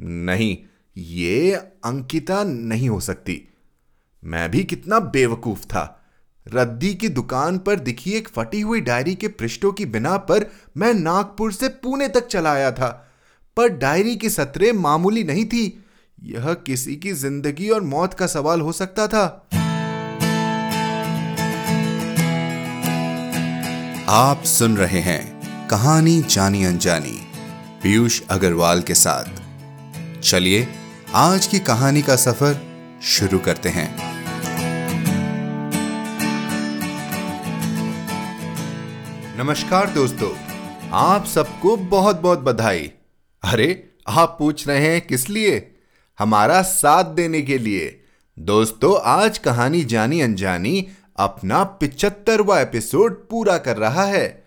नहीं, ये अंकिता नहीं हो सकती। मैं भी कितना बेवकूफ़ था। रद्दी की दुकान पर दिखी एक फटी हुई डायरी के पृष्ठों की बिना पर मैं नागपुर से पुणे तक चला आया था। पर डायरी की सतरे मामूली नहीं थी। यह किसी की ज़िंदगी और मौत का सवाल हो सकता था। आप सुन रहे हैं कहानी जानी अनजानी, पीयूष अग्रवाल के साथ। चलिए आज की कहानी का सफ़र शुरू करते हैं। नमस्कार दोस्तों, आप सबको बहुत बहुत बधाई। अरे, आप पूछ रहे हैं किस लिए? हमारा साथ देने के लिए। दोस्तों, आज कहानी जानी अनजानी अपना पिचहत्तरवा एपिसोड पूरा कर रहा है।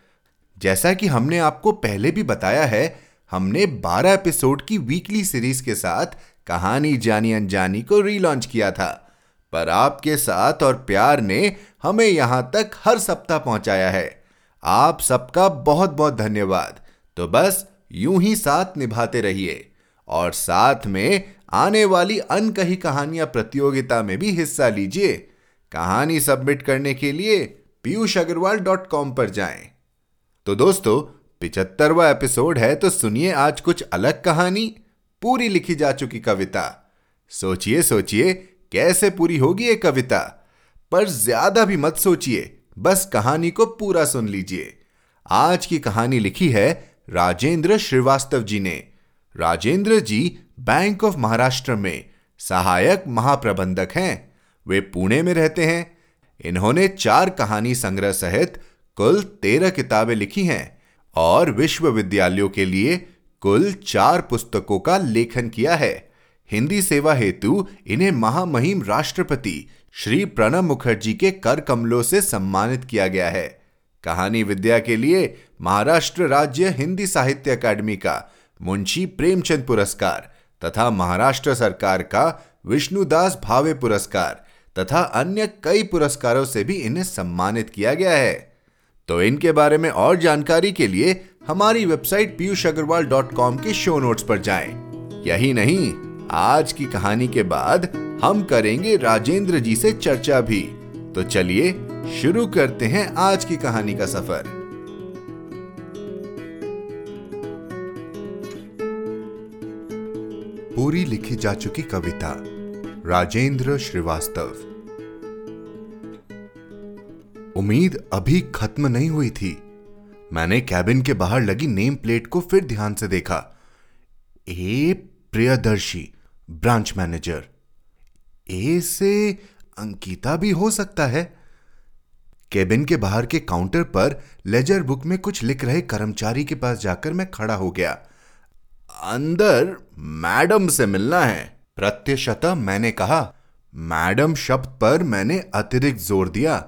जैसा कि हमने आपको पहले भी बताया है हमने 12 एपिसोड की वीकली सीरीज़ के साथ कहानी जानी अनजानी को रीलॉन्च किया था। पर आपके साथ और प्यार ने हमें यहाँ तक हर सप्ताह पहुँचाया है। आप सबका बहुत बहुत धन्यवाद। तो बस यूँ ही साथ निभाते रहिए। और साथ में आने वाली अनकही कहानियाँ प्रतियोगिता में भी हिस्सा लीजिए। कहानी सबमिट करने के लिए पीयूष अग्रवाल डॉट कॉम पर जाएँ। तो दोस्तों पिचहत्तरवा एपिसोड है तो सुनिए आज कुछ अलग कहानी। पूरी लिखी जा चुकी कविता। सोचिए सोचिए, कैसे पूरी होगी ये कविता? पर ज़्यादा भी मत सोचिए, बस कहानी को पूरा सुन लीजिए। आज की कहानी लिखी है राजेंद्र श्रीवास्तव जी ने। राजेंद्र जी बैंक ऑफ़ महाराष्ट्र में सहायक महाप्रबंधक हैं। वे पुणे में रहते हैं। इन्होंने चार कहानी संग्रह सहित कुल तेरह किताबें लिखी हैं। और विश्वविद्यालयों के लिए कुल चार पुस्तकों का लेखन किया है। हिंदी सेवा हेतु इन्हें महामहिम राष्ट्रपति श्री प्रणब मुखर्जी के कर कमलों से सम्मानित किया गया है। कहानी विद्या के लिए महाराष्ट्र राज्य हिंदी साहित्य अकादमी का मुंशी प्रेमचंद पुरस्कार तथा महाराष्ट्र सरकार का विष्णुदास भावे पुरस्कार तथा अन्य कई पुरस्कारों से भी इन्हें सम्मानित किया गया है। तो इनके बारे में और जानकारी के लिए हमारी website Piyush Agarwal dot com के शो नोट्स पर जाएँ। यही नहीं, आज की कहानी के बाद हम करेंगे राजेंद्र जी से चर्चा भी। तो चलिए, शुरू करते हैं आज की कहानी का सफ़र। पूरी लिखी जा चुकी कविता, राजेंद्र श्रीवास्तव। उम्मीद अभी खत्म नहीं हुई थी। मैंने कैबिन के बाहर लगी नेम प्लेट को फिर ध्यान से देखा। A Priyadarshi, branch manager. ए से अंकिता भी हो सकता है। केबिन के बाहर के काउंटर पर लेजर बुक में कुछ लिख रहे कर्मचारी के पास जाकर मैं खड़ा हो गया। अंदर मैडम से मिलना है। प्रत्यशतः मैंने कहा, मैडम शब्द पर मैंने अतिरिक्त ज़ोर दिया।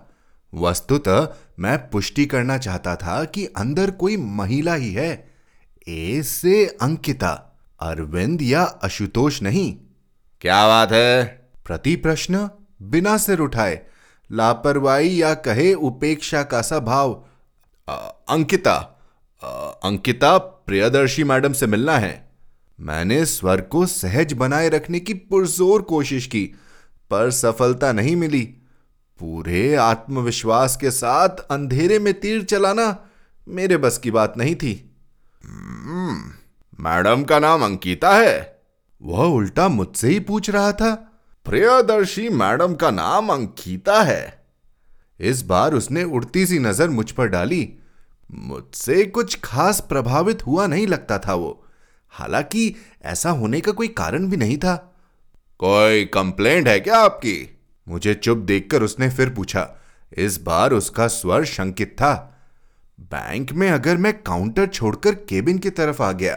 वस्तुतः मैं पुष्टि करना चाहता था कि अंदर कोई महिला ही है। ए से अंकिता अरविंद या आशुतोष नहीं। क्या बात है? प्रति प्रश्न बिना सिर उठाए लापरवाही या कहे उपेक्षा का सा भाव। आ, अंकिता आ, अंकिता प्रियदर्शी मैडम से मिलना है। मैंने स्वर को सहज बनाए रखने की पुरजोर कोशिश की पर सफलता नहीं मिली। पूरे आत्मविश्वास के साथ अंधेरे में तीर चलाना मेरे बस की बात नहीं थी। हम्म, मैडम का नाम अंकिता है। वह उल्टा मुझसे ही पूछ रहा था। प्रियदर्शी मैडम का नाम अंकिता है। इस बार उसने उड़ती सी नज़र मुझ पर डाली। मुझसे कुछ खास प्रभावित हुआ नहीं लगता था वो। हालाँकि ऐसा होने का कोई कारण भी नहीं था। कोई कंप्लेंट है क्या आपकी? मुझे चुप देखकर उसने फिर पूछा इस बार उसका स्वर शंकित था? बैंक में अगर मैं काउंटर छोड़कर केबिन की तरफ़ आ गया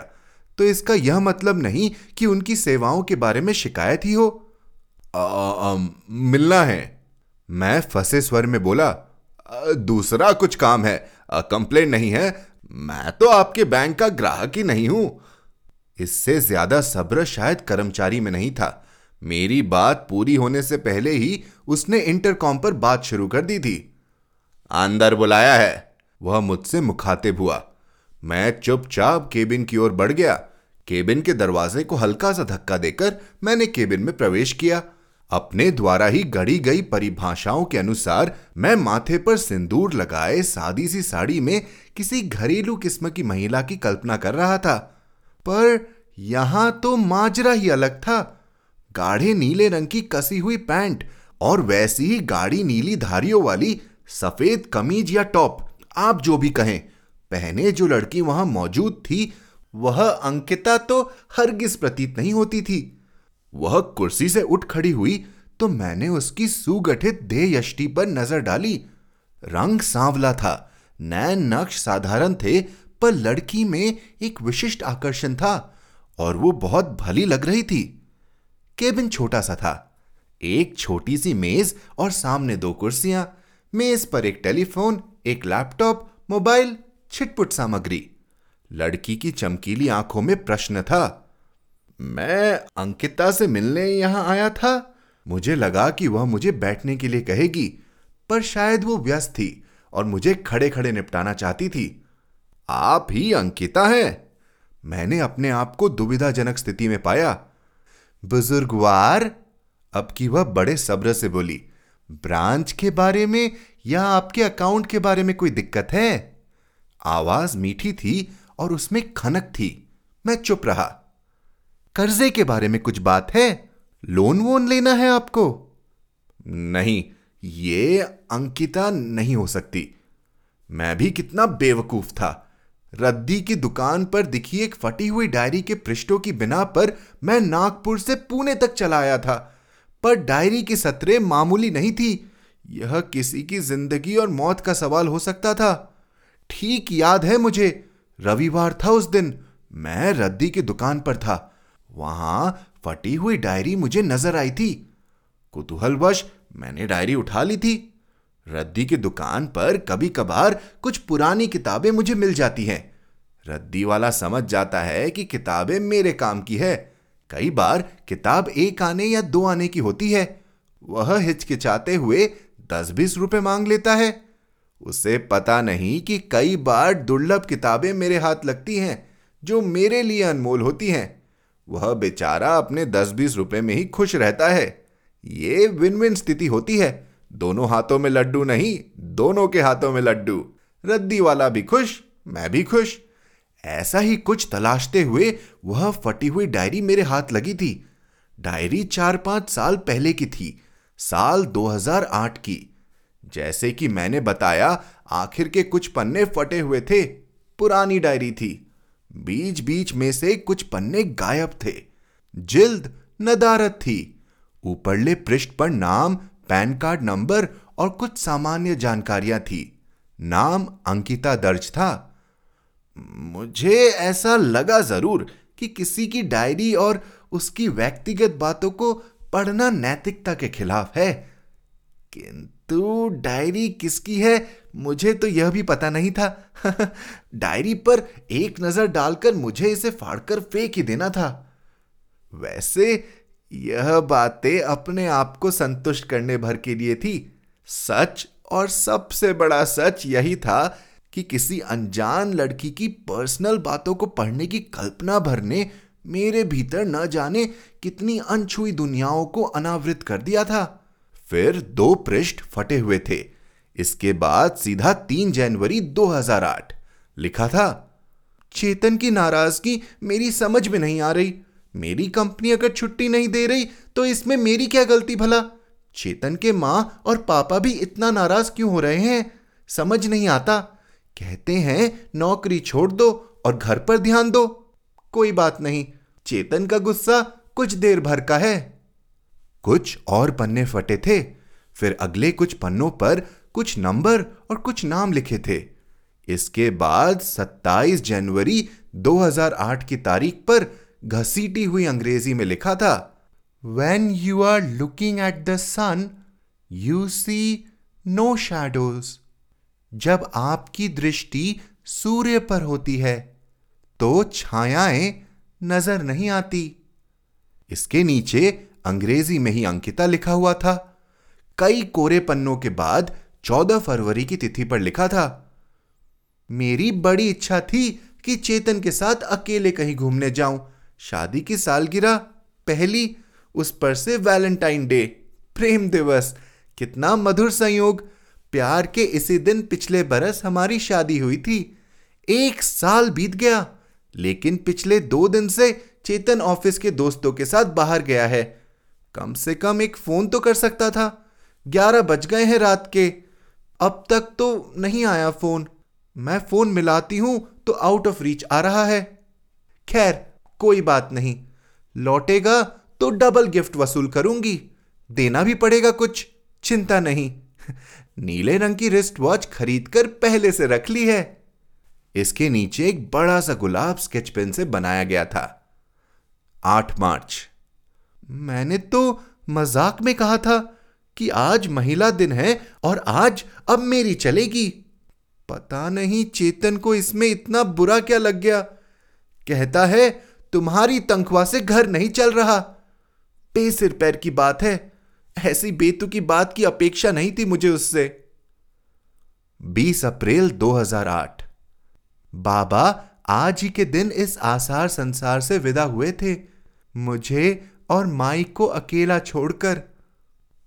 तो इसका यह मतलब नहीं कि उनकी सेवाओं के बारे में शिकायत ही हो? आ, आ, मिलना है। मैं फंसे स्वर में बोला दूसरा कुछ काम है कंप्लेन नहीं है। मैं तो आपके बैंक का ग्राहक ही नहीं हूँ। इससे ज़्यादा सब्र शायद कर्मचारी में नहीं था। मेरी बात पूरी होने से पहले ही उसने इंटरकॉम पर बात शुरू कर दी थी। अंदर बुलाया है। वह मुझसे मुखातिब हुआ। मैं चुपचाप केबिन की ओर बढ़ गया। केबिन के दरवाजे को हल्का सा धक्का देकर मैंने केबिन में प्रवेश किया। अपने द्वारा ही गढ़ी गई परिभाषाओं के अनुसार मैं माथे पर सिंदूर लगाए सादी सी साड़ी में किसी घरेलू किस्म की महिला की कल्पना कर रहा था। पर यहाँ तो माजरा ही अलग था। गाढ़े नीले रंग की कसी हुई पैंट और वैसी ही गाढ़ी नीली धारियों वाली सफ़ेद कमीज या टॉप, आप जो भी कहें। पहने जो लड़की वहाँ मौजूद थी, वह अंकिता तो हरगिज प्रतीत नहीं होती थी। वह कुर्सी से उठ खड़ी हुई तो मैंने उसकी सुगठित देह यष्टि पर नज़र डाली। रंग सांवला था, नैन नक्श साधारण थे, पर लड़की में एक विशिष्ट आकर्षण था और वो बहुत भली लग रही थी। केबिन छोटा सा था। एक छोटी सी मेज और सामने दो कुर्सियाँ। मेज पर एक टेलीफोन, एक लैपटॉप, मोबाइल, छिटपुट सामग्री। लड़की की चमकीली आँखों में प्रश्न था, मैं अंकिता से मिलने यहाँ आया था? मुझे लगा कि वह मुझे बैठने के लिए कहेगी, पर शायद वो व्यस्त थी और मुझे खड़े खड़े निपटाना चाहती थी। आप ही अंकिता हैं? मैंने अपने आप को दुविधाजनक स्थिति में पाया। बुजुर्गवार अब की वह बड़े सब्र से बोली, ब्रांच के बारे में या आपके अकाउंट के बारे में कोई दिक्कत है? आवाज़ मीठी थी और उसमें खनक थी। मैं चुप रहा। कर्जे के बारे में कुछ बात है? लोन वोन लेना है आपको? नहीं, ये अंकिता नहीं हो सकती। मैं भी कितना बेवकूफ़ था। रद्दी की दुकान पर दिखी एक फटी हुई डायरी के पृष्ठों की बिना पर मैं नागपुर से पुणे तक चला आया था। पर डायरी की सतरे मामूली नहीं थी। यह किसी की ज़िंदगी और मौत का सवाल हो सकता था। ठीक याद है मुझे, रविवार था उस दिन। मैं रद्दी की दुकान पर था। वहाँ फटी हुई डायरी मुझे नज़र आई थी। कुतूहलवश मैंने डायरी उठा ली थी। रद्दी की दुकान पर कभी कभार कुछ पुरानी किताबें मुझे मिल जाती हैं। रद्दी वाला समझ जाता है कि किताबें मेरे काम की है। कई बार किताब एक आने या दो आने की होती है। वह हिचकिचाते हुए दस बीस रुपए मांग लेता है। उसे पता नहीं कि कई बार दुर्लभ किताबें मेरे हाथ लगती हैं, जो मेरे लिए अनमोल होती हैं। वह बेचारा अपने दस बीस रुपए में ही खुश रहता है। ये विन विन स्थिति होती है। दोनों हाथों में लड्डू नहीं, दोनों के हाथों में लड्डू। रद्दी वाला भी खुश, मैं भी खुश। ऐसा ही कुछ तलाशते हुए वह फटी हुई डायरी मेरे हाथ लगी थी। डायरी चार पाँच साल पहले की थी, साल 2008 की। जैसे कि मैंने बताया, आखिर के कुछ पन्ने फटे हुए थे, पुरानी डायरी थी। बीच बीच में से कुछ पन्ने गायब थे। जिल्द नदारत थी। ऊपरले पृष्ठ पर नाम पैन कार्ड नंबर और कुछ सामान्य जानकारियाँ थी। नाम अंकिता दर्ज था। मुझे ऐसा लगा ज़रूर कि किसी की डायरी और उसकी व्यक्तिगत बातों को पढ़ना नैतिकता के खिलाफ है। किंतु डायरी किसकी है, मुझे तो यह भी पता नहीं था। डायरी पर एक नज़र डालकर मुझे इसे फाड़कर फेंक ही देना था। वैसे यह बातें अपने आप को संतुष्ट करने भर के लिए थी। सच और सबसे बड़ा सच यही था कि किसी अनजान लड़की की पर्सनल बातों को पढ़ने की कल्पना भर ने मेरे भीतर न जाने कितनी अनछुई दुनियाओं को अनावृत कर दिया था। फिर दो पृष्ठ फटे हुए थे। इसके बाद सीधा तीन जनवरी 2008 लिखा था, चेतन की नाराज़गी मेरी समझ में नहीं आ रही। मेरी कंपनी अगर छुट्टी नहीं दे रही तो इसमें मेरी क्या गलती भला? चेतन के माँ और पापा भी इतना नाराज़ क्यों हो रहे हैं? समझ नहीं आता। कहते हैं, नौकरी छोड़ दो और घर पर ध्यान दो। कोई बात नहीं, चेतन का गुस्सा कुछ देर भर का है। कुछ और पन्ने फटे थे, फिर अगले कुछ पन्नों पर कुछ नंबर और कुछ नाम लिखे थे। इसके बाद 27 जनवरी 2008 की तारीख पर घसीटी हुई अंग्रेज़ी में लिखा था when you are looking at the sun you see no shadows जब आपकी दृष्टि सूर्य पर होती है तो छायाएँ नज़र नहीं आती। इसके नीचे अंग्रेज़ी में ही अंकिता लिखा हुआ था। कई कोरे पन्नों के बाद 14 फरवरी की तिथि पर लिखा था, मेरी बड़ी इच्छा थी कि चेतन के साथ अकेले कहीं घूमने जाऊँ। शादी की सालगिरह, पहली, उस पर से वैलेंटाइन डे, प्रेम दिवस। कितना मधुर संयोग। प्यार के इसी दिन पिछले बरस हमारी शादी हुई थी। एक साल बीत गया, लेकिन पिछले दो दिन से चेतन ऑफ़िस के दोस्तों के साथ बाहर गया है। कम से कम एक फ़ोन तो कर सकता था। ग्यारह बज गए हैं रात के। अब तक तो नहीं आया फ़ोन। मैं फ़ोन मिलाती हूँ तो आउट ऑफ़ रीच आ रहा है। खैर कोई बात नहीं। लौटेगा तो डबल गिफ्ट वसूल करूँगी। देना भी पड़ेगा कुछ, चिंता नहीं। नीले रंग की रिस्ट वॉच खरीद कर पहले से रख ली है। इसके नीचे एक बड़ा सा गुलाब स्केच पेन से बनाया गया था। आठ मार्च। मैंने तो मज़ाक में कहा था कि आज महिला दिन है और आज अब मेरी चलेगी। पता नहीं चेतन को इसमें इतना बुरा क्या लग गया। कहता है तुम्हारी तनख्वाह से घर नहीं चल रहा। बेसिर पैर की बात है। ऐसी बेतु की बात की अपेक्षा नहीं थी मुझे उससे। 20 अप्रैल 2008 बाबा आज ही के दिन इस आसार संसार से विदा हुए थे। मुझे और माई को अकेला छोड़कर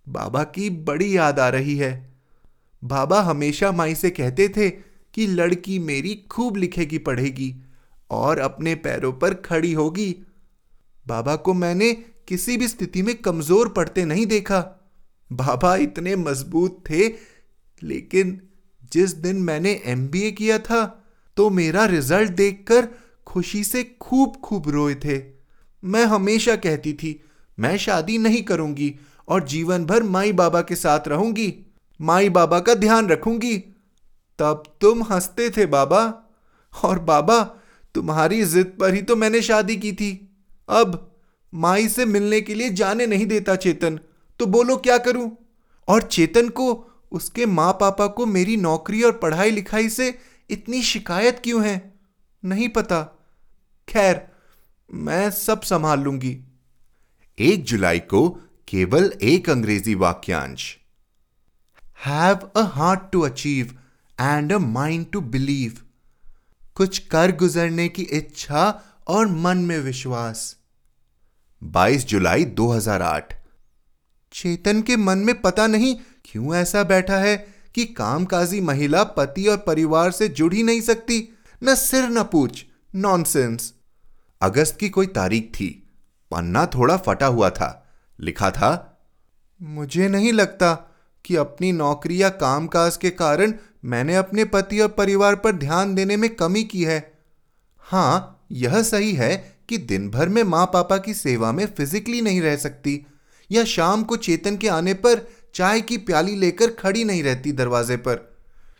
बाबा की बड़ी याद आ रही है। बाबा हमेशा माई से कहते थे कि लड़की मेरी खूब लिखेगी, पढ़ेगी। और अपने पैरों पर खड़ी होगी। बाबा को मैंने किसी भी स्थिति में कमज़ोर पड़ते नहीं देखा। बाबा इतने मज़बूत थे, लेकिन जिस दिन मैंने एमबीए किया था तो मेरा रिज़ल्ट देखकर खुशी से खूब खूब रोए थे। मैं हमेशा कहती थी, मैं शादी नहीं करूँगी और जीवन भर माई बाबा के साथ रहूँगी, माई बाबा का ध्यान रखूँगी। तब तुम हँसते थे बाबा, और बाबा तुम्हारी जिद पर ही तो मैंने शादी की थी। अब माई से मिलने के लिए जाने नहीं देता चेतन तो बोलो क्या करूँ? और चेतन को, उसके माँ पापा को मेरी नौकरी और पढ़ाई लिखाई से इतनी शिकायत क्यों है? नहीं पता। खैर, मैं सब संभाल लूँगी। एक जुलाई को केवल एक अंग्रेज़ी वाक्यांश। Have a heart to achieve and a mind to believe कुछ कर गुजरने की इच्छा और मन में विश्वास। 22 जुलाई 2008 चेतन के मन में पता नहीं क्यों ऐसा बैठा है कि कामकाजी महिला पति और परिवार से जुड़ ही नहीं सकती। न सिर, न पूछ नॉनसेंस अगस्त की कोई तारीख थी। पन्ना थोड़ा फटा हुआ था। लिखा था, मुझे नहीं लगता कि अपनी नौकरी या कामकाज के कारण मैंने अपने पति और परिवार पर ध्यान देने में कमी की है। हाँ यह सही है कि दिन भर में माँ पापा की सेवा में फिजिकली नहीं रह सकती, या शाम को चेतन के आने पर चाय की प्याली लेकर खड़ी नहीं रहती दरवाजे पर,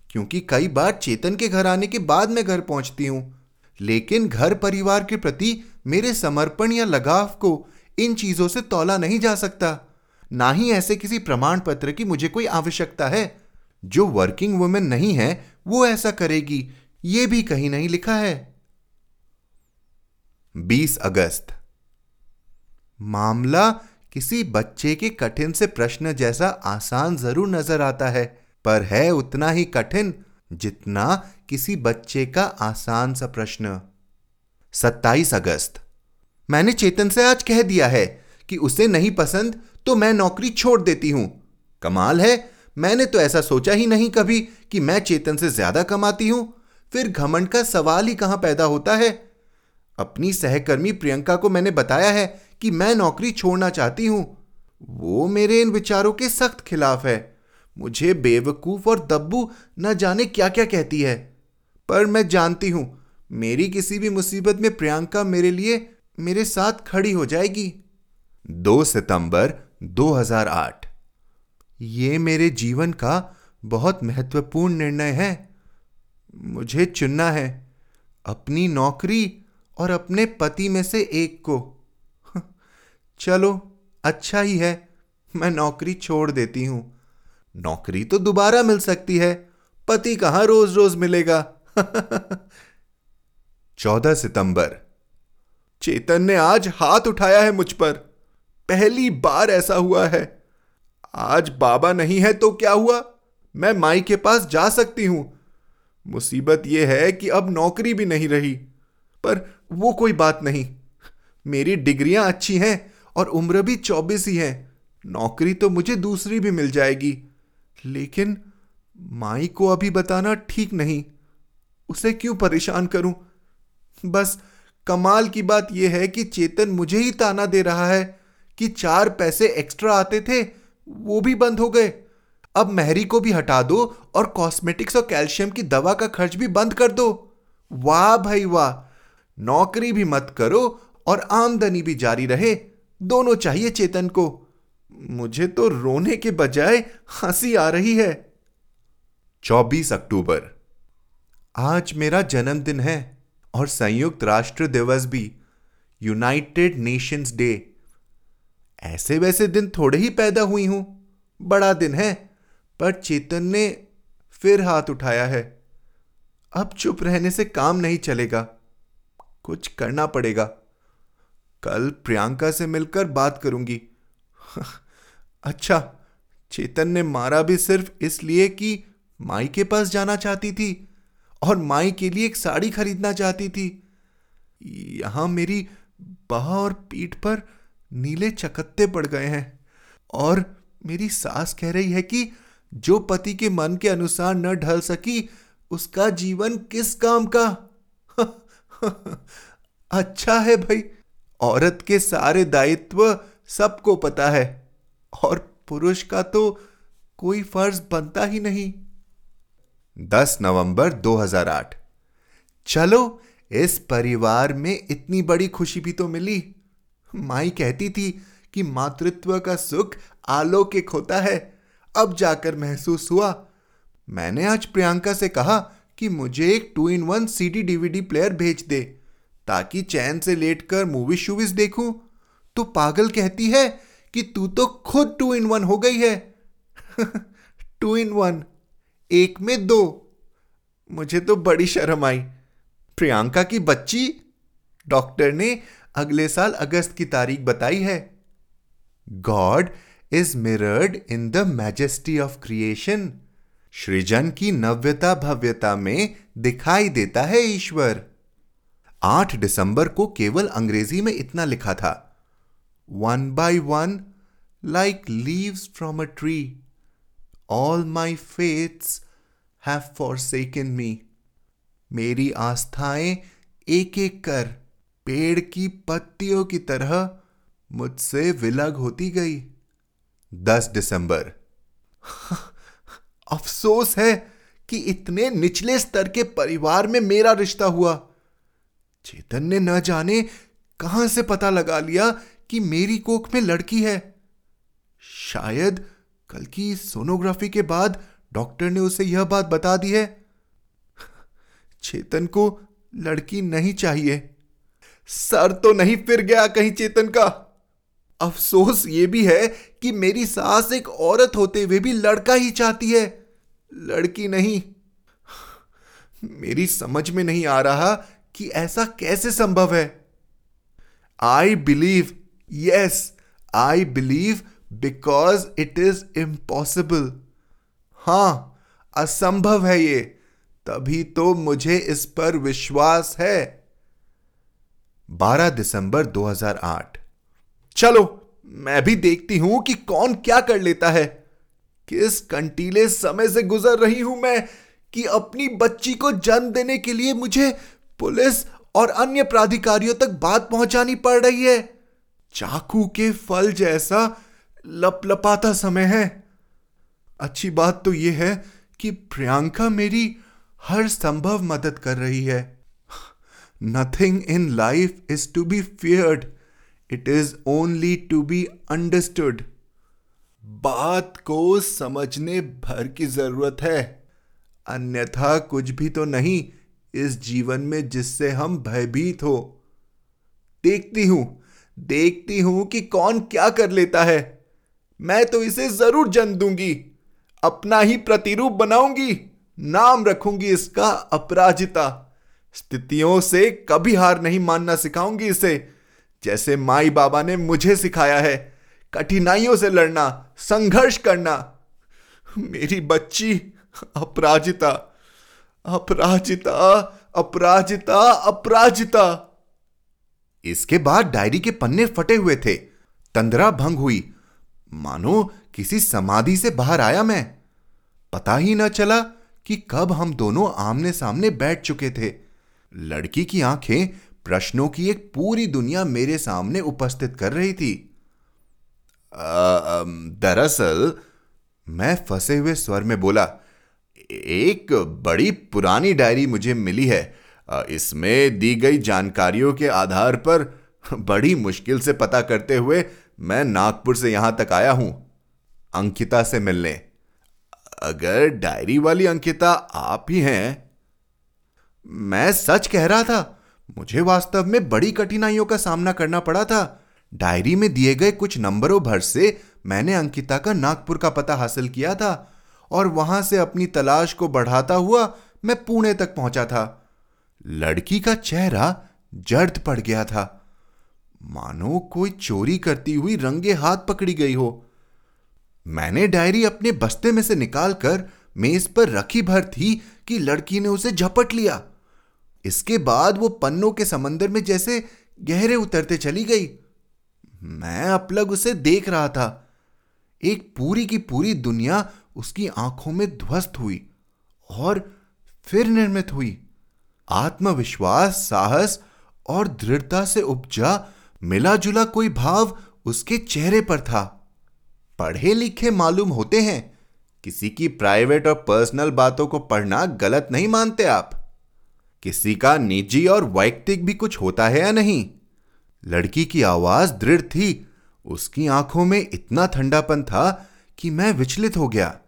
क्योंकि कई बार चेतन के घर आने के बाद मैं घर पहुँचती हूँ। लेकिन घर परिवार के प्रति मेरे समर्पण या लगाव को इन चीज़ों से तोला नहीं जा सकता। ना ही ऐसे किसी प्रमाण पत्र की मुझे कोई आवश्यकता है। जो वर्किंग वुमेन नहीं है, वो ऐसा करेगी। ये भी कहीं नहीं लिखा है। 20 अगस्त। मामला किसी बच्चे के कठिन से प्रश्न जैसा आसान ज़रूर नज़र आता है, पर है उतना ही कठिन जितना किसी बच्चे का आसान सा प्रश्न। 27 अगस्त। मैंने चेतन से आज कह दिया है कि उसे नहीं पसंद तो मैं नौकरी छोड़ देती हूँ। कमाल है मैंने तो ऐसा सोचा ही नहीं कभी कि मैं चेतन से ज़्यादा कमाती हूँ। फिर घमंड का सवाल ही कहाँ पैदा होता है? अपनी सहकर्मी प्रियंका को मैंने बताया है कि मैं नौकरी छोड़ना चाहती हूँ। वो मेरे इन विचारों के सख्त खिलाफ है। मुझे बेवकूफ़ और दब्बू न जाने क्या क्या कहती है। पर मैं जानती हूँ, मेरी किसी भी मुसीबत में प्रियंका मेरे लिए मेरे साथ खड़ी हो जाएगी। 2 सितंबर 2008 ये मेरे जीवन का बहुत महत्वपूर्ण निर्णय है। मुझे चुनना है अपनी नौकरी और अपने पति में से एक को। चलो अच्छा ही है, मैं नौकरी छोड़ देती हूँ। नौकरी तो दोबारा मिल सकती है, पति कहाँ रोज रोज मिलेगा? चौदह सितंबर। चेतन ने आज हाथ उठाया है मुझ पर। पहली बार ऐसा हुआ है। आज बाबा नहीं है तो क्या हुआ? मैं माई के पास जा सकती हूँ। मुसीबत यह है कि अब नौकरी भी नहीं रही। पर वो कोई बात नहीं। मेरी डिग्रियाँ अच्छी हैं और उम्र भी चौबीस ही है। नौकरी तो मुझे दूसरी भी मिल जाएगी। लेकिन माई को अभी बताना ठीक नहीं। उसे क्यों परेशान करूँ? बस कमाल की बात यह है कि चेतन मुझे ही ताना दे रहा है कि चार पैसे एक्स्ट्रा आते थे वो भी बंद हो गए। अब मेहरी को भी हटा दो और कॉस्मेटिक्स और कैल्शियम की दवा का खर्च भी बंद कर दो। वाह भाई वाह। नौकरी भी मत करो और आमदनी भी जारी रहे। दोनों चाहिए चेतन को। मुझे तो रोने के बजाय हँसी आ रही है। 24 अक्टूबर। आज मेरा जन्मदिन है और संयुक्त राष्ट्र दिवस भी। यूनाइटेड नेशंस डे ऐसे वैसे दिन थोड़े ही पैदा हुई हूँ, बड़ा दिन है, पर चेतन ने फिर हाथ उठाया है। अब चुप रहने से काम नहीं चलेगा, कुछ करना पड़ेगा। कल प्रियंका से मिलकर बात करूँगी। अच्छा चेतन ने मारा भी सिर्फ़ इसलिए कि माई के पास जाना चाहती थी और माई के लिए एक साड़ी खरीदना चाहती थी। यहाँ मेरी बाह और पीठ पर नीले चकत्ते पड़ गए हैं। और मेरी सास कह रही है कि जो पति के मन के अनुसार न ढल सकी, उसका जीवन किस काम का? अच्छा है भाई। औरत के सारे दायित्व सबको पता है। और पुरुष का तो कोई फ़र्ज़ बनता ही नहीं। 10 नवंबर 2008 चलो, इस परिवार में इतनी बड़ी खुशी भी तो मिली। माई कहती थी कि मातृत्व का सुख आलौकिक होता है। अब जाकर महसूस हुआ। मैंने आज प्रियंका से कहा कि मुझे एक two in one CD DVD player भेज दे, ताकि चैन से लेटकर मूवी शूवीज देखूँ। तो पागल कहती है कि तू तो खुद टू इन वन हो गई है। टू इन वन एक में दो। मुझे तो बड़ी शर्म आई। प्रियंका की बच्ची? डॉक्टर ने अगले साल अगस्त की तारीख बताई है। God is mirrored in the majesty of creation सृजन की नव्यता भव्यता में दिखाई देता है ईश्वर। 8 दिसंबर को केवल अंग्रेज़ी में इतना लिखा था। One by one like leaves from a tree all my faiths have forsaken me मेरी आस्थाएँ एक एक कर पेड़ की पत्तियों की तरह मुझसे विलग होती गई। 10 दिसंबर। अफसोस है कि इतने निचले स्तर के परिवार में मेरा रिश्ता हुआ। चेतन ने न जाने कहाँ से पता लगा लिया कि मेरी कोख में लड़की है। शायद कल की सोनोग्राफी के बाद डॉक्टर ने उसे यह बात बता दी है। चेतन को लड़की नहीं चाहिए। सर तो नहीं फिर गया कहीं चेतन का। अफसोस ये भी है कि मेरी सास एक औरत होते हुए भी लड़का ही चाहती है। लड़की नहीं। मेरी समझ में नहीं आ रहा कि ऐसा कैसे संभव है। I believe yes I believe because it is impossible हाँ, असंभव है ये। तभी तो मुझे इस पर विश्वास है। 12 दिसंबर 2008 चलो, मैं भी देखती हूँ कि कौन क्या कर लेता है। किस कंटीले समय से गुजर रही हूँ मैं कि अपनी बच्ची को जन्म देने के लिए मुझे पुलिस और अन्य प्राधिकारियों तक बात पहुंचानी पड़ रही है। चाकू के फल जैसा लपलपाता समय है। अच्छी बात तो यह है कि प्रियंका मेरी हर संभव मदद कर रही है। Nothing in life is to be feared it is only to be understood बात को समझने भर की ज़रूरत है। अन्यथा कुछ भी तो नहीं इस जीवन में जिससे हम भयभीत हो। देखती हूँ देखती हूँ कि कौन क्या कर लेता है। मैं तो इसे ज़रूर जन्म दूँगी। अपना ही प्रतिरूप बनाऊँगी। नाम रखूँगी इसका अपराजिता। स्थितियों से कभी हार नहीं मानना सिखाऊँगी इसे। जैसे माई बाबा ने मुझे सिखाया है, कठिनाइयों से लड़ना, संघर्ष करना। मेरी बच्ची, अपराजिता अपराजिता अपराजिता अपराजिता। इसके बाद डायरी के पन्ने फटे हुए थे। तंद्रा भंग हुई। मानो किसी समाधि से बाहर आया मैं। पता ही न चला कि कब हम दोनों आमने सामने बैठ चुके थे। लड़की की आँखें प्रश्नों की एक पूरी दुनिया मेरे सामने उपस्थित कर रही थी। दरअसल मैं फंसे हुए स्वर में बोला, एक बड़ी पुरानी डायरी मुझे मिली है। इसमें दी गई जानकारियों के आधार पर बड़ी मुश्किल से पता करते हुए मैं नागपुर से यहाँ तक आया हूँ, अंकिता से मिलने। अगर डायरी वाली अंकिता आप ही हैं मैं सच कह रहा था, मुझे वास्तव में बड़ी कठिनाइयों का सामना करना पड़ा था। डायरी में दिए गए कुछ नंबरों भर से मैंने अंकिता का नागपुर का पता हासिल किया था और वहाँ से अपनी तलाश को बढ़ाता हुआ मैं पुणे तक पहुँचा था। लड़की का चेहरा जर्द पड़ गया था। मानो कोई चोरी करती हुई रंगे हाथ पकड़ी गई हो। मैंने डायरी अपने बस्ते में से निकालकर मेज पर रखी भर थी कि लड़की ने उसे झपट लिया। इसके बाद वो पन्नों के समंदर में जैसे गहरे उतरते चली गई। मैं अपलग उसे देख रहा था। एक पूरी की पूरी दुनिया उसकी आँखों में ध्वस्त हुई और फिर निर्मित हुई। आत्मविश्वास, साहस और दृढ़ता से उपजा मिला जुला कोई भाव उसके चेहरे पर था। पढ़े लिखे मालूम होते हैं। किसी की प्राइवेट और पर्सनल बातों को पढ़ना गलत नहीं मानते आप। किसी का निजी और वैयक्तिक भी कुछ होता है या नहीं? लड़की की आवाज़ दृढ़ थी। उसकी आँखों में इतना ठंडापन था कि मैं विचलित हो गया।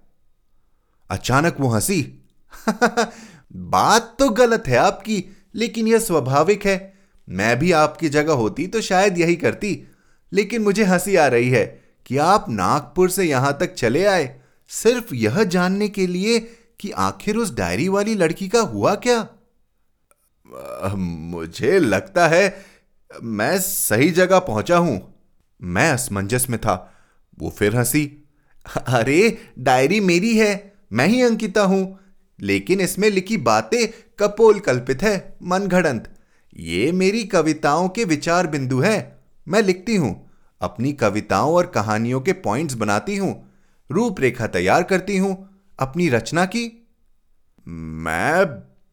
अचानक वो हँसी। बात तो गलत है आपकी, लेकिन यह स्वाभाविक है। मैं भी आपकी जगह होती तो शायद यही करती। लेकिन मुझे हँसी आ रही है कि आप नागपुर से यहाँ तक चले आए। सिर्फ़ यह जानने के लिए कि आखिर उस डायरी वाली लड़की का हुआ क्या? मुझे लगता है मैं सही जगह पहुँचा हूँ। मैं असमंजस में था। वो फिर हँसी, अरे, डायरी मेरी है, मैं ही अंकिता हूँ। लेकिन इसमें लिखी बातें कपोल कल्पित है मनगढ़ंत ये मेरी कविताओं के विचार बिंदु है। मैं लिखती हूँ, अपनी कविताओं और कहानियों के पॉइंट्स बनाती हूँ, रूपरेखा तैयार करती हूँ, अपनी रचना की। मैं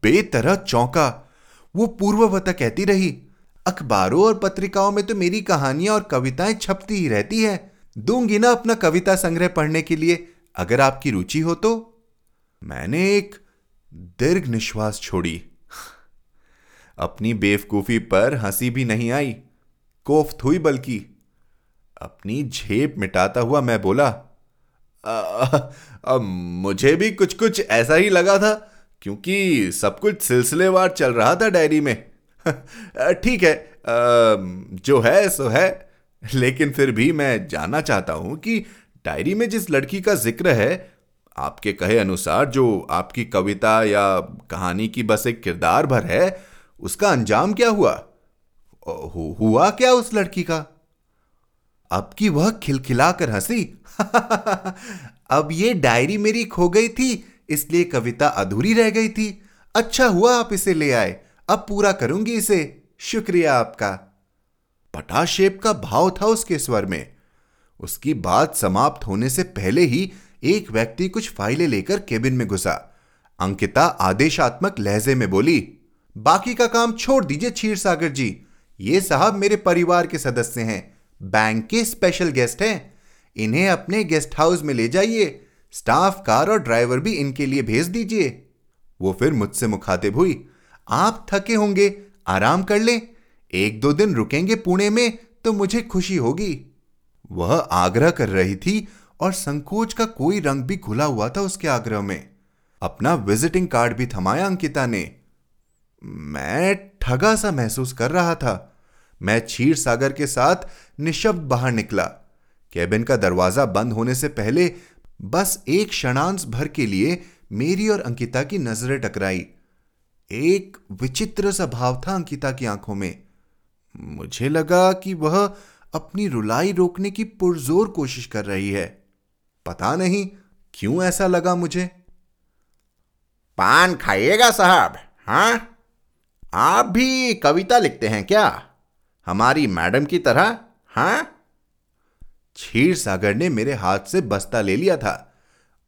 बेतरह चौंका। वो पूर्ववता कहती रही अखबारों और पत्रिकाओं में तो मेरी कहानियाँ और कविताएँ छपती ही रहती है। दूँगी ना अपना कविता संग्रह पढ़ने के लिए अगर आपकी रुचि हो तो। मैंने एक दीर्घ निश्वास छोड़ी। अपनी बेवकूफ़ी पर हँसी भी नहीं आई कोफ्त हुई बल्कि अपनी झेप मिटाता हुआ मैं बोला आ, आ, आ, मुझे भी कुछ कुछ ऐसा ही लगा था क्योंकि सब कुछ सिलसिलेवार चल रहा था डायरी में। ठीक है जो है, सो है। लेकिन फिर भी मैं जानना चाहता हूँ कि डायरी में जिस लड़की का ज़िक्र है, आपके कहे अनुसार जो आपकी कविता या कहानी की बस एक किरदार भर है, उसका अंजाम क्या हुआ? हुआ क्या उस लड़की का? अब की वह खिलखिलाकर हँसी। अब ये डायरी मेरी खो गई थी इसलिए कविता अधूरी रह गई थी। अच्छा हुआ आप इसे ले आए। अब पूरा करूँगी इसे। शुक्रिया आपका। पटाशेप का भाव था उसके स्वर में। उसकी बात समाप्त होने से पहले ही एक व्यक्ति कुछ फाइलें लेकर केबिन में घुसा। अंकिता आदेशात्मक लहजे में बोली, बाकी का काम छोड़ दीजिए क्षीर सागर जी। ये साहब मेरे परिवार के सदस्य हैं। बैंक के स्पेशल गेस्ट हैं। इन्हें अपने गेस्ट हाउस में ले जाइए। स्टाफ, कार और ड्राइवर भी इनके लिए भेज दीजिए। वो फिर मुझसे मुखातिब हुई। आप थके होंगे, आराम कर लें। एक दो दिन रुकेंगे पुणे में तो मुझे खुशी होगी। वह आग्रह कर रही थी और संकोच का कोई रंग भी खुला हुआ था उसके आग्रह में। अपना विजिटिंग कार्ड भी थमाया अंकिता ने। मैं ठगा सा महसूस कर रहा था। मैं क्षीर सागर के साथ निशब्द बाहर निकला। कैबिन का दरवाज़ा बंद होने से पहले बस एक क्षणांश भर के लिए मेरी और अंकिता की नज़रें टकराई। एक विचित्र सा भाव था अंकिता की आँखों में। मुझे लगा कि वह अपनी रुलाई रोकने की पुरजोर कोशिश कर रही है। पता नहीं क्यों ऐसा लगा मुझे। पान खाइएगा साहब हाँ? आप भी कविता लिखते हैं क्या? हमारी मैडम की तरह हाँ? क्षीर सागर ने मेरे हाथ से बस्ता ले लिया था।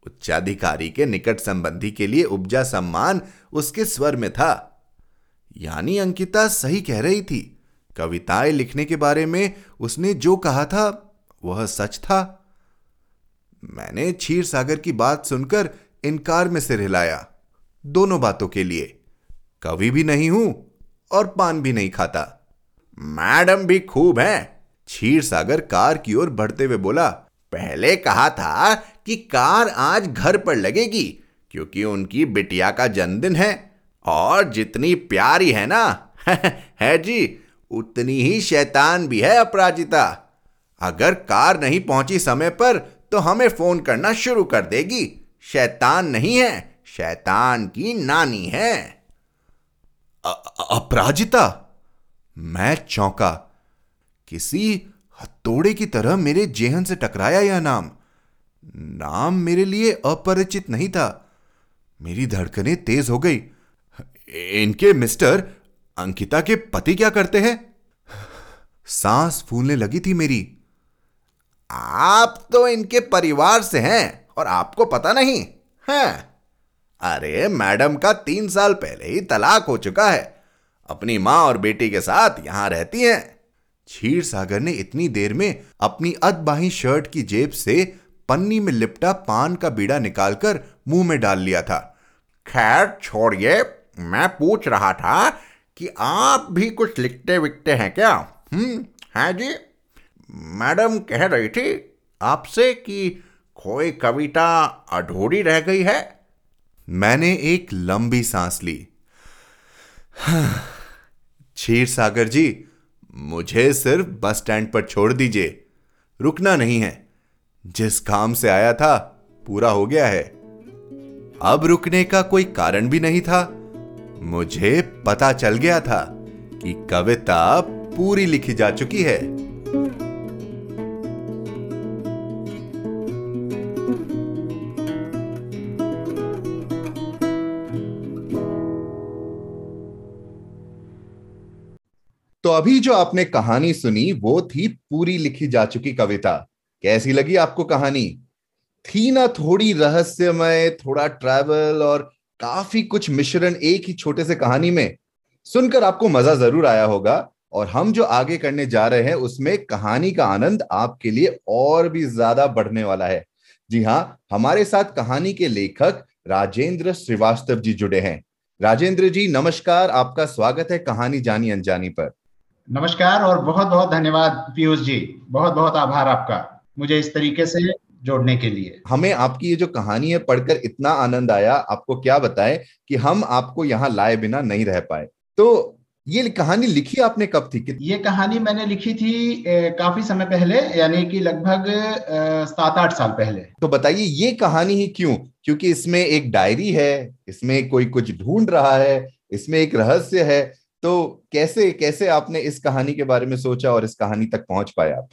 उच्चाधिकारी के निकट संबंधी के लिए उपजा सम्मान उसके स्वर में था। यानी अंकिता सही कह रही थी। कविताएँ लिखने के बारे में उसने जो कहा था, वह सच था। मैंने क्षीर सागर की बात सुनकर इनकार में सिर हिलाया। दोनों बातों के लिए। कवि भी नहीं हूँ और पान भी नहीं खाता। मैडम भी खूब है। क्षीर सागर कार की ओर बढ़ते हुए बोला, पहले कहा था कि कार आज घर पर लगेगी, क्योंकि उनकी बिटिया का जन्मदिन है, और जितनी प्यारी है ना, है जी, उतनी ही शैतान भी है अपराजिता। अगर कार नहीं पहुँची समय पर तो हमें फ़ोन करना शुरू कर देगी। शैतान नहीं है, शैतान की नानी है। अपराजिता? मैं चौंका किसी हथौड़े की तरह मेरे जेहन से टकराया यह नाम। नाम मेरे लिए अपरिचित नहीं था। मेरी धड़कनें तेज हो गई। इनके मिस्टर अंकिता के पति क्या करते हैं? सांस फूलने लगी थी मेरी। आप तो इनके परिवार से हैं और आपको पता नहीं, है? अरे, मैडम का तीन साल पहले ही तलाक हो चुका है। अपनी माँ और बेटी के साथ यहाँ रहती हैं। क्षीर सागर ने इतनी देर में अपनी अदबाही शर्ट की जेब से पन्नी में लिपटा पान का बीड़ा निकालकर मुँह में डाल लिया था। खैर, छोड़िए, मैं पूछ रहा था कि आप भी कुछ लिखते विकते हैं क्या? हम्म है जी? मैडम कह रही थी आपसे कि कोई कविता अधूरी रह गई है। मैंने एक लंबी सांस ली। क्षीर सागर जी मुझे सिर्फ़ बस स्टैंड पर छोड़ दीजिए। रुकना नहीं है। जिस काम से आया था, पूरा हो गया है। अब रुकने का कोई कारण भी नहीं था। मुझे पता चल गया था कि कविता पूरी लिखी जा चुकी है। अभी जो आपने कहानी सुनी, वो थी पूरी लिखी जा चुकी कविता। कैसी लगी आपको कहानी? थी ना थोड़ी रहस्यमय, थोड़ा ट्रैवल और काफ़ी कुछ मिश्रण एक ही छोटे से कहानी में। सुनकर आपको मज़ा ज़रूर आया होगा और हम जो आगे करने जा रहे हैं, उसमें कहानी का आनंद आपके लिए और भी ज़्यादा बढ़ने वाला है। जी हाँ हमारे साथ कहानी के लेखक राजेंद्र श्रीवास्तव जी जुड़े हैं। राजेंद्र जी, नमस्कार, आपका स्वागत है कहानी जानी अनजानी पर। नमस्कार और बहुत बहुत धन्यवाद पीयूष जी। बहुत बहुत आभार आपका मुझे इस तरीके से जोड़ने के लिए। हमें आपकी ये जो कहानी है पढ़कर इतना आनंद आया आपको क्या बताएँ कि हम आपको यहाँ लाए बिना नहीं रह पाए। तो ये कहानी लिखी आपने कब थी? ये कहानी मैंने लिखी थी ए, काफ़ी समय पहले यानी कि लगभग सात आठ साल पहले। तो बताइए ये कहानी ही क्यों? क्योंकि इसमें एक डायरी है इसमें कोई कुछ ढूंढ रहा है इसमें एक रहस्य है तो कैसे कैसे आपने इस कहानी के बारे में सोचा और इस कहानी तक पहुँच पाए आप?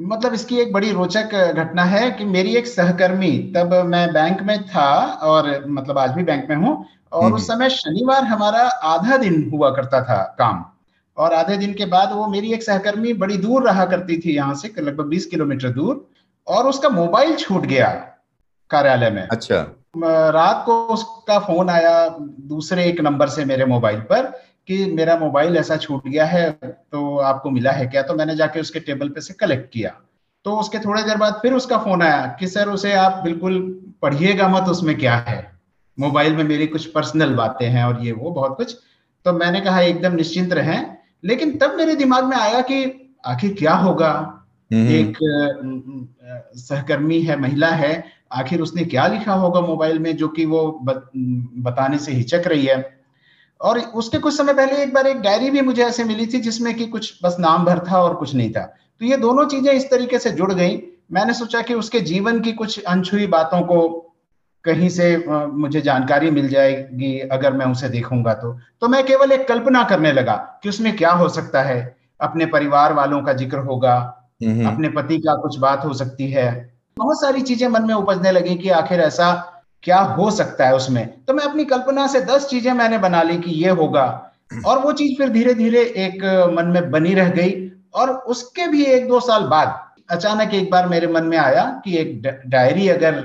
मतलब इसकी एक बड़ी रोचक घटना है कि मेरी एक सहकर्मी तब मैं बैंक में था और मतलब आज भी बैंक में हूँ और उस हम्म। समय शनिवार हमारा आधा दिन हुआ करता था काम और आधे दिन के बाद वो मेरी एक सहकर्मी बड़ी दूर रहा करती थी यहाँ से लगभग बीस किलोमीटर दूर और उसका मोबाइल छूट गया कार्यालय में। अच्छा। रात को उसका फ़ोन आया दूसरे एक नंबर से मेरे मोबाइल पर कि मेरा मोबाइल ऐसा छूट गया है तो आपको मिला है क्या? तो मैंने जाके उसके टेबल पे से कलेक्ट किया। तो उसके थोड़ी देर बाद फिर उसका फ़ोन आया कि सर उसे आप बिल्कुल पढ़िएगा मत उसमें क्या है? मोबाइल में मेरी कुछ पर्सनल बातें हैं और ये वो बहुत कुछ। तो मैंने कहा एकदम निश्चिंत रहें। लेकिन तब मेरे दिमाग में आया कि आखिर क्या होगा? हम्म। एक सहकर्मी है महिला है आखिर उसने क्या लिखा होगा मोबाइल में जो कि वो बताने से हिचक रही है? और उसके कुछ समय पहले एक बार एक डायरी भी मुझे ऐसे मिली थी जिसमें कि कुछ बस नाम भर था और कुछ नहीं था। तो ये दोनों चीज़ें इस तरीके से जुड़ गई। मैंने सोचा कि उसके जीवन की कुछ अनछुई बातों को कहीं से मुझे जानकारी मिल जाएगी अगर मैं उसे देखूँगा तो। तो मैं केवल एक कल्पना करने लगा कि उसमें क्या हो सकता है। अपने परिवार वालों का ज़िक्र होगा अपने पति का कुछ बात हो सकती है। बहुत सारी चीज़ें मन में उपजने लगी कि आखिर ऐसा क्या हो सकता है उसमें? तो मैं अपनी कल्पना से दस चीज़ें मैंने बना ली कि ये होगा। और वो चीज़ फिर धीरे धीरे एक मन में बनी रह गई और उसके भी एक दो साल बाद अचानक एक बार मेरे मन में आया कि एक डायरी अगर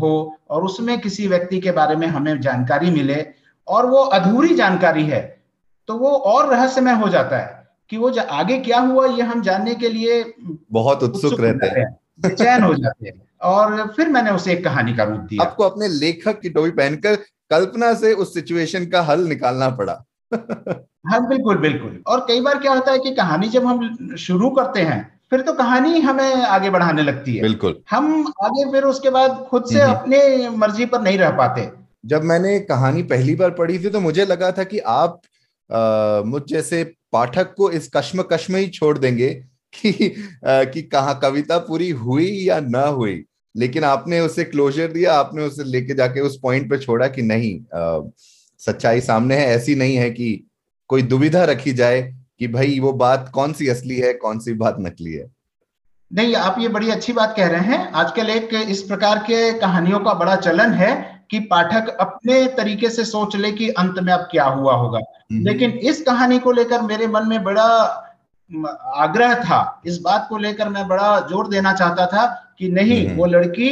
हो और उसमें किसी व्यक्ति के बारे में हमें जानकारी मिले और वो अधूरी जानकारी है तो वो और रहस्यमय हो जाता है कि वो आगे क्या हुआ ये हम जानने के लिए बहुत उत्सुक रहते हैं। चैन हो जाते हैं। और फिर मैंने उसे एक कहानी का रूप दिया। आपको अपने लेखक की टोपी पहनकर कल्पना से उस सिचुएशन का हल निकालना पड़ा। हाँ बिल्कुल बिल्कुल। और कई बार क्या होता है कि कहानी जब हम शुरू करते हैं फिर तो कहानी हमें आगे बढ़ाने लगती है। बिल्कुल। हम आगे फिर उसके बाद खुद से हम्म। अपने मर्ज़ी पर नहीं रह पाते। जब मैंने कहानी पहली बार पढ़ी थी तो मुझे लगा था कि आप मुझ जैसे पाठक को इस कश्म में ही छोड़ देंगे कि आ, कि कहा कविता पूरी हुई या ना हुई। लेकिन आपने उसे क्लोजर दिया आपने उसे लेके जाके उस पॉइंट पे छोड़ा कि नहीं आ, सच्चाई सामने है ऐसी नहीं है कि कोई दुविधा रखी जाए कि भाई वो बात कौन सी असली है कौन सी बात नकली है। नहीं आप ये बड़ी अच्छी बात कह रहे हैं। आजकल एक इस प्रकार के कहानियों का बड़ा चलन है कि पाठक अपने तरीके से सोच ले कि अंत में अब क्या हुआ होगा। हम्म। लेकिन इस कहानी को लेकर मेरे मन में बड़ा आग्रह था। इस बात को लेकर मैं बड़ा ज़ोर देना चाहता था कि नहीं हम्म। वो लड़की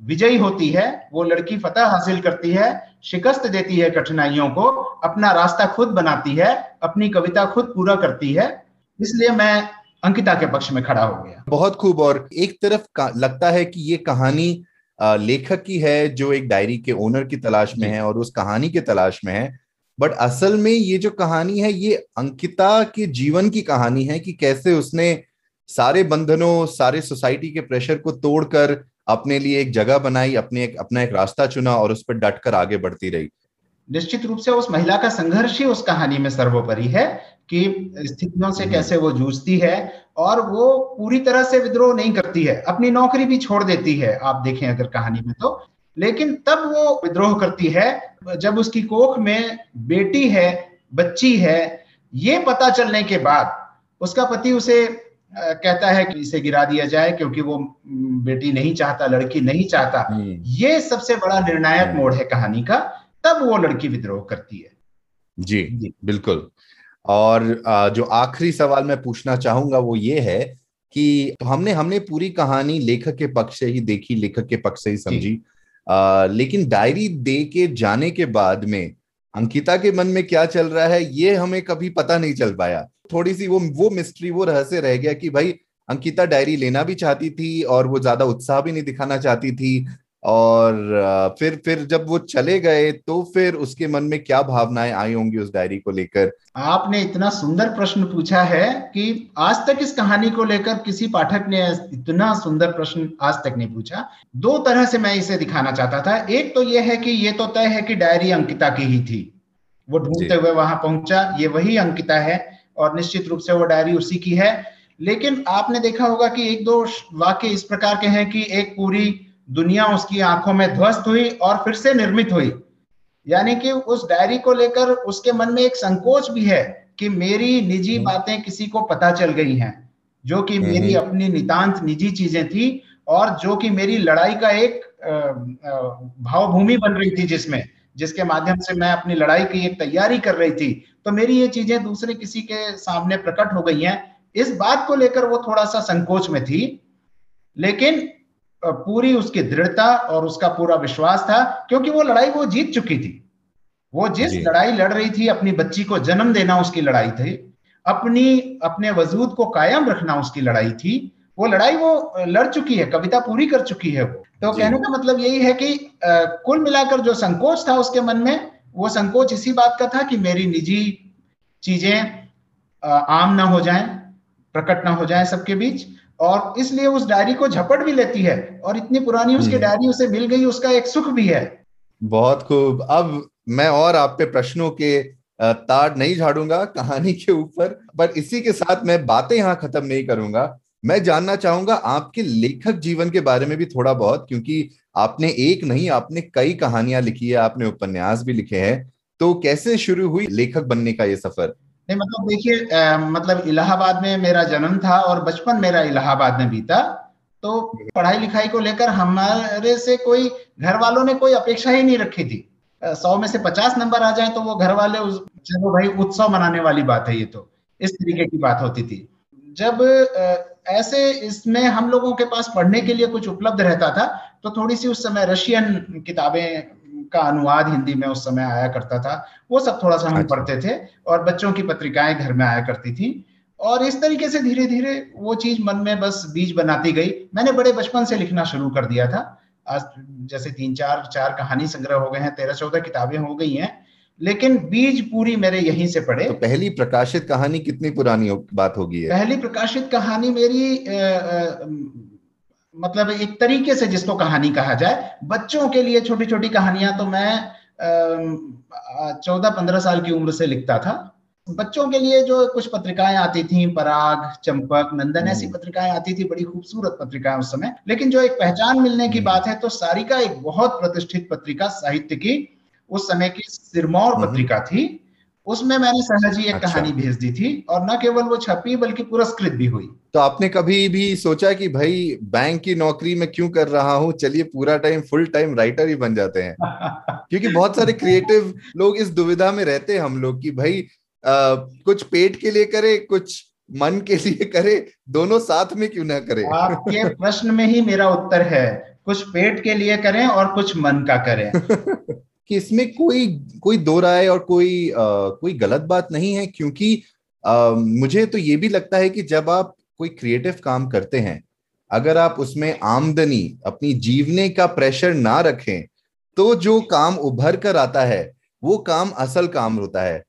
विजयी होती है वो लड़की फतह हासिल करती है शिकस्त देती है कठिनाइयों को अपना रास्ता खुद बनाती है अपनी कविता खुद पूरा करती है। इसलिए मैं अंकिता के पक्ष में खड़ा हो गया। बहुत खूब और एक तरफ़ लगता है कि ये कहानी लेखक की है जो एक डायरी के ओनर की तलाश में है और उस कहानी के तलाश में है। बट असल में ये जो कहानी है ये अंकिता के जीवन की कहानी है कि कैसे उसने सारे बंधनों सारे सोसाइटी के प्रेशर को तोड़कर अपने लिए एक जगह बनाई अपने एक अपना एक रास्ता चुना और उस पर डटकर आगे बढ़ती रही निश्चित रूप से उस महिला का संघर्ष ही उस कहानी में सर्वोपरि है कि स्थितियों से हम्म। कैसे वो जूझती है और वो पूरी तरह से विद्रोह नहीं करती है अपनी नौकरी भी छोड़ देती है आप देखें अगर कहानी में तो लेकिन तब वो विद्रोह करती है जब उसकी कोख में बेटी है बच्ची है ये पता चलने के बाद उसका पति उसे कहता है कि इसे गिरा दिया जाए क्योंकि वो बेटी नहीं चाहता लड़की नहीं चाहता हम्म। ये सबसे बड़ा निर्णायक हम्म। मोड़ है कहानी का तब वो लड़की विद्रोह करती है जी, जी। बिल्कुल और जो आखिरी सवाल मैं पूछना चाहूँगा वो ये है कि तो हमने हमने पूरी कहानी लेखक के पक्ष से ही देखी लेखक के पक्ष से ही समझी आ, लेकिन डायरी दे के जाने के बाद में अंकिता के मन में क्या चल रहा है ये हमें कभी पता नहीं चल पाया थोड़ी सी वो वो मिस्ट्री वो रहस्य रह गया कि भाई अंकिता डायरी लेना भी चाहती थी और वो ज़्यादा उत्साह भी नहीं दिखाना चाहती थी। और फिर फिर जब वो चले गए तो फिर उसके मन में क्या भावनाएँ आई होंगी उस डायरी को लेकर? आपने इतना सुंदर प्रश्न पूछा है कि आज तक इस कहानी को लेकर किसी पाठक ने इतना सुंदर प्रश्न आज तक नहीं पूछा। दो तरह से मैं इसे दिखाना चाहता था। एक तो यह है कि ये तो तय है कि डायरी अंकिता की ही थी। वो ढूंढते हुए वहाँ पहुँचा ये वही अंकिता है और निश्चित रूप से वो डायरी उसी की है लेकिन आपने देखा होगा कि एक दो वाक्य इस प्रकार के हैं कि एक पूरी दुनिया उसकी आँखों में ध्वस्त हुई और फिर से निर्मित हुई यानी कि उस डायरी को लेकर उसके मन में एक संकोच भी है कि मेरी निजी हम्म। बातें किसी को पता चल गई हैं जो कि हम्म, मेरी हम्म। अपनी नितांत निजी चीज़ें थी और जो कि मेरी लड़ाई का एक भावभूमि बन रही थी जिसमें जिसके माध्यम से मैं अपनी लड़ाई की एक तैयारी कर रही थी तो मेरी ये चीज़ें दूसरे किसी के सामने प्रकट हो गई हैं। इस बात को लेकर वो थोड़ा सा संकोच में थी लेकिन पूरी उसकी दृढ़ता और उसका पूरा विश्वास था क्योंकि वो लड़ाई वो जीत चुकी थी। वो जिस लड़ाई लड़ रही थी अपनी बच्ची को जन्म देना उसकी लड़ाई थी अपनी अपने वजूद को कायम रखना उसकी लड़ाई थी वो लड़ाई वो लड़ चुकी है कविता पूरी कर चुकी है वो। तो कहने का मतलब यही है कि आ, कुल मिलाकर जो संकोच था उसके मन में वो संकोच इसी बात का था कि मेरी निजी चीज़ें आम ना हो जाएँ प्रकट ना हो जाएँ सबके बीच और इसलिए उस डायरी को झपट भी लेती है और इतनी पुरानी उसकी डायरी उसे मिल गई उसका एक सुख भी है। बहुत खूब। अब मैं और आप पे प्रश्नों के तार नहीं झाड़ूँगा कहानी के ऊपर पर इसी के साथ मैं बातें यहाँ खत्म नहीं करूँगा। मैं जानना चाहूँगा आपके लेखक जीवन के बारे में भी थोड़ा बहुत क्योंकि आपने एक नहीं आपने कई कहानियाँ लिखी है आपने उपन्यास भी लिखे हैं। तो कैसे शुरू हुई लेखक बनने का ये सफ़र? नहीं मतलब देखिए मतलब इलाहाबाद में मेरा जन्म था और बचपन मेरा इलाहाबाद में बीता। तो पढ़ाई लिखाई को लेकर हमारे से कोई घर वालों ने कोई अपेक्षा ही नहीं रखी थी। सौ में से पचास नंबर आ जाए तो वो घर वाले उस चलो भाई उत्सव मनाने वाली बात है ये तो। इस तरीके की बात होती थी। जब ऐसे इसमें हम लोगों के पास पढ़ने के लिए कुछ उपलब्ध रहता था तो थोड़ी सी उस समय रशियन किताबें का अनुवाद हिंदी में उस समय आया करता था। वो सब थोड़ा सा हम अच्छा। पढ़ते थे और बच्चों की पत्रिकाएँ घर में आया करती थी। और इस तरीके से धीरे धीरे वो चीज़ मन में बस बीज बनाती गई। मैंने बड़े बचपन से लिखना शुरू कर दिया था। आज जैसे तीन चार चार कहानी संग्रह हो गए हैं तेरह चौदह किताबें हो गई हैं। लेकिन बीज पूरी मेरे यहीं से पड़े तो पहली प्रकाशित कहानी कितनी पुरानी हो, बात होगी है पहली प्रकाशित कहानी मेरी आ, आ, मतलब एक तरीके से जिसको कहानी कहा जाए बच्चों के लिए छोटी छोटी कहानियाँ तो मैं चौदह पंद्रह साल की उम्र से लिखता था बच्चों के लिए जो कुछ पत्रिकाएँ आती थी पराग चंपक नंदन ऐसी हम्म। पत्रिकाएँ आती थी बड़ी खूबसूरत पत्रिकाएँ उस समय लेकिन जो एक पहचान मिलने की हम्म। बात है तो सारिका एक बहुत प्रतिष्ठित पत्रिका साहित्य की उस समय की सिरमौर हम्म। पत्रिका थी। उसमें मैंने सहज ही एक अच्छा। कहानी भेज दी थी और न केवल वो छपी बल्कि पुरस्कृत भी हुई। तो आपने कभी भी सोचा कि भाई बैंक की नौकरी में क्यों कर रहा हूँ? चलिए पूरा टाइम फुल टाइम राइटर ही बन जाते हैं। क्योंकि बहुत सारे क्रिएटिव लोग इस दुविधा में रहते हैं हम लोग कि भाई आ, कुछ पेट के लिए करे कुछ मन के लिए करे दोनों साथ में क्यों ना करे? आपके प्रश्न में ही मेरा उत्तर है। कुछ पेट के लिए करें और कुछ मन का करें। कि इसमें कोई कोई दो राय और कोई आ, कोई गलत बात नहीं है क्योंकि आ, मुझे तो ये भी लगता है कि जब आप कोई क्रिएटिव काम करते हैं अगर आप उसमें आमदनी अपनी जीवने का प्रेशर ना रखें तो जो काम उभर कर आता है वो काम असल काम होता है।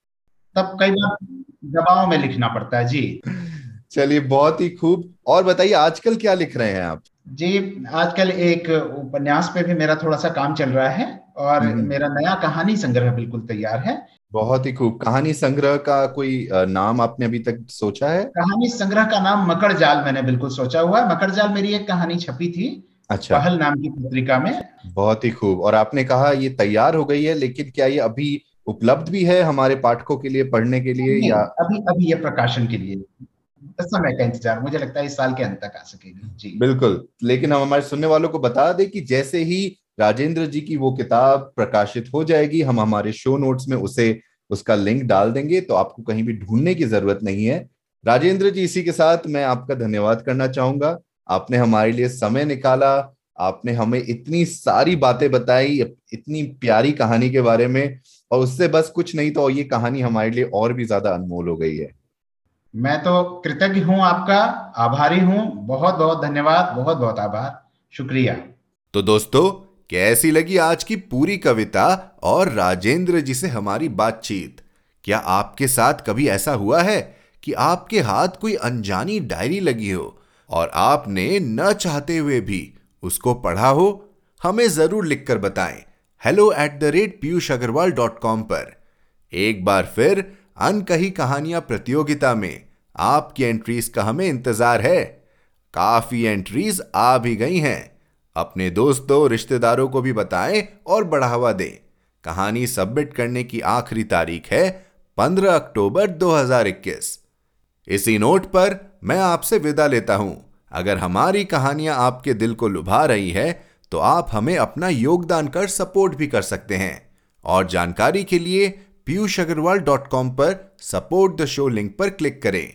तब कई बार दबाव में लिखना पड़ता है जी। चलिए बहुत ही खूब। और बताइए आजकल क्या लिख रहे हैं आप? जी आजकल एक उपन्यास पे भी मेरा थोड़ा सा काम चल रहा है और हम्म। मेरा नया कहानी संग्रह बिल्कुल तैयार है। बहुत ही खूब। कहानी संग्रह का कोई नाम आपने अभी तक सोचा है? कहानी संग्रह का नाम मकर जाल मैंने बिल्कुल सोचा हुआ है। मकर जाल मेरी एक कहानी छपी थी अच्छा। पहल नाम की पत्रिका में। बहुत ही खूब। और आपने कहा ये तैयार हो गई है लेकिन क्या ये अभी उपलब्ध भी है हमारे पाठकों के लिए पढ़ने के लिए या अभी अभी ये प्रकाशन के लिए। समय का इंतज़ार मुझे लगता है इस साल के अंत तक आ सकेगी। जी। बिल्कुल। लेकिन हम हमारे सुनने वालों को बता दें कि जैसे ही राजेंद्र जी की वो किताब प्रकाशित हो जाएगी, हम हमारे शो नोट्स में उसे, उसका लिंक डाल देंगे तो आपको कहीं भी ढूँढने की ज़रूरत नहीं है। राजेंद्र जी, इसी के साथ मैं आपका धन्यवाद करना चाहूँगा। आपने हमारे लिए समय निकाला, आपने हमें इतनी सारी बातें बताई, इतनी प्यारी कहानी के बारे में, और उससे बस कुछ नहीं तो ये कहानी हमारे लिए और भी ज़्यादा अनमोल हो गई है। मैं तो कृतज्ञ हूँ आपका, आभारी हूँ। बहुत बहुत धन्यवाद, बहुत बहुत आभार। शुक्रिया। तो दोस्तों, कैसी लगी आज की पूरी कविता और राजेंद्र जी से हमारी बातचीत? क्या आपके साथ कभी ऐसा हुआ है कि आपके हाथ कोई अनजानी डायरी लगी हो और आपने न चाहते हुए भी उसको पढ़ा हो? हमें ज़रूर लिखकर बताएँ। Hello at the rate Piyush Agarwal dot com पर। एक बार फिर, अनकही कहानियाँ प्रतियोगिता में। आपकी एंट्रीज का हमें इंतज़ार है। काफ़ी एंट्रीज आ भी गई हैं। अपने दोस्तों, रिश्तेदारों को भी बताएँ और बढ़ावा दें। कहानी सबमिट करने की आखिरी तारीख है 15 अक्टूबर 2021 इसी नोट पर मैं आपसे विदा लेता हूँ। अगर हमारी कहानियाँ आपके दिल को लुभा रही है तो आप हमें अपना योगदान कर सपोर्ट भी कर सकते हैं। और जानकारी के लिए पीयूष अग्रवाल डॉट कॉम पर सपोर्ट द शो लिंक पर क्लिक करें।